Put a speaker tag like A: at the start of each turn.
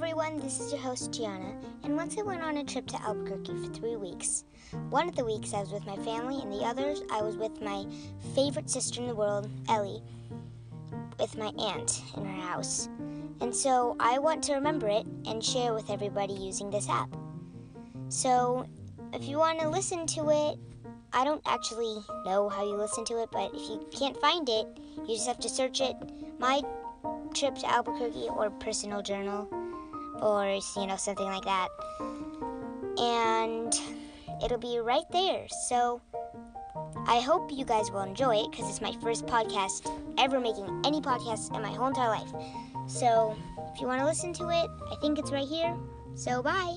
A: everyone, this is your host Gianna, and once I went on a trip to Albuquerque for three weeks. One of the weeks I was with my family, and the others I was with my favorite sister in the world, Ellie, with my aunt in her house. And so I want to remember it and share with everybody using this app. So if you want to listen to it, I don't actually know how you listen to it, but if you can't find it, you just have to search it. My trip to Albuquerque or personal journal or you know something like that. And it'll be right there. So i hope you guys will enjoy it because it's my first podcast ever making any podcast in my whole entire life. So if you want to listen to it i think it's right here. So bye.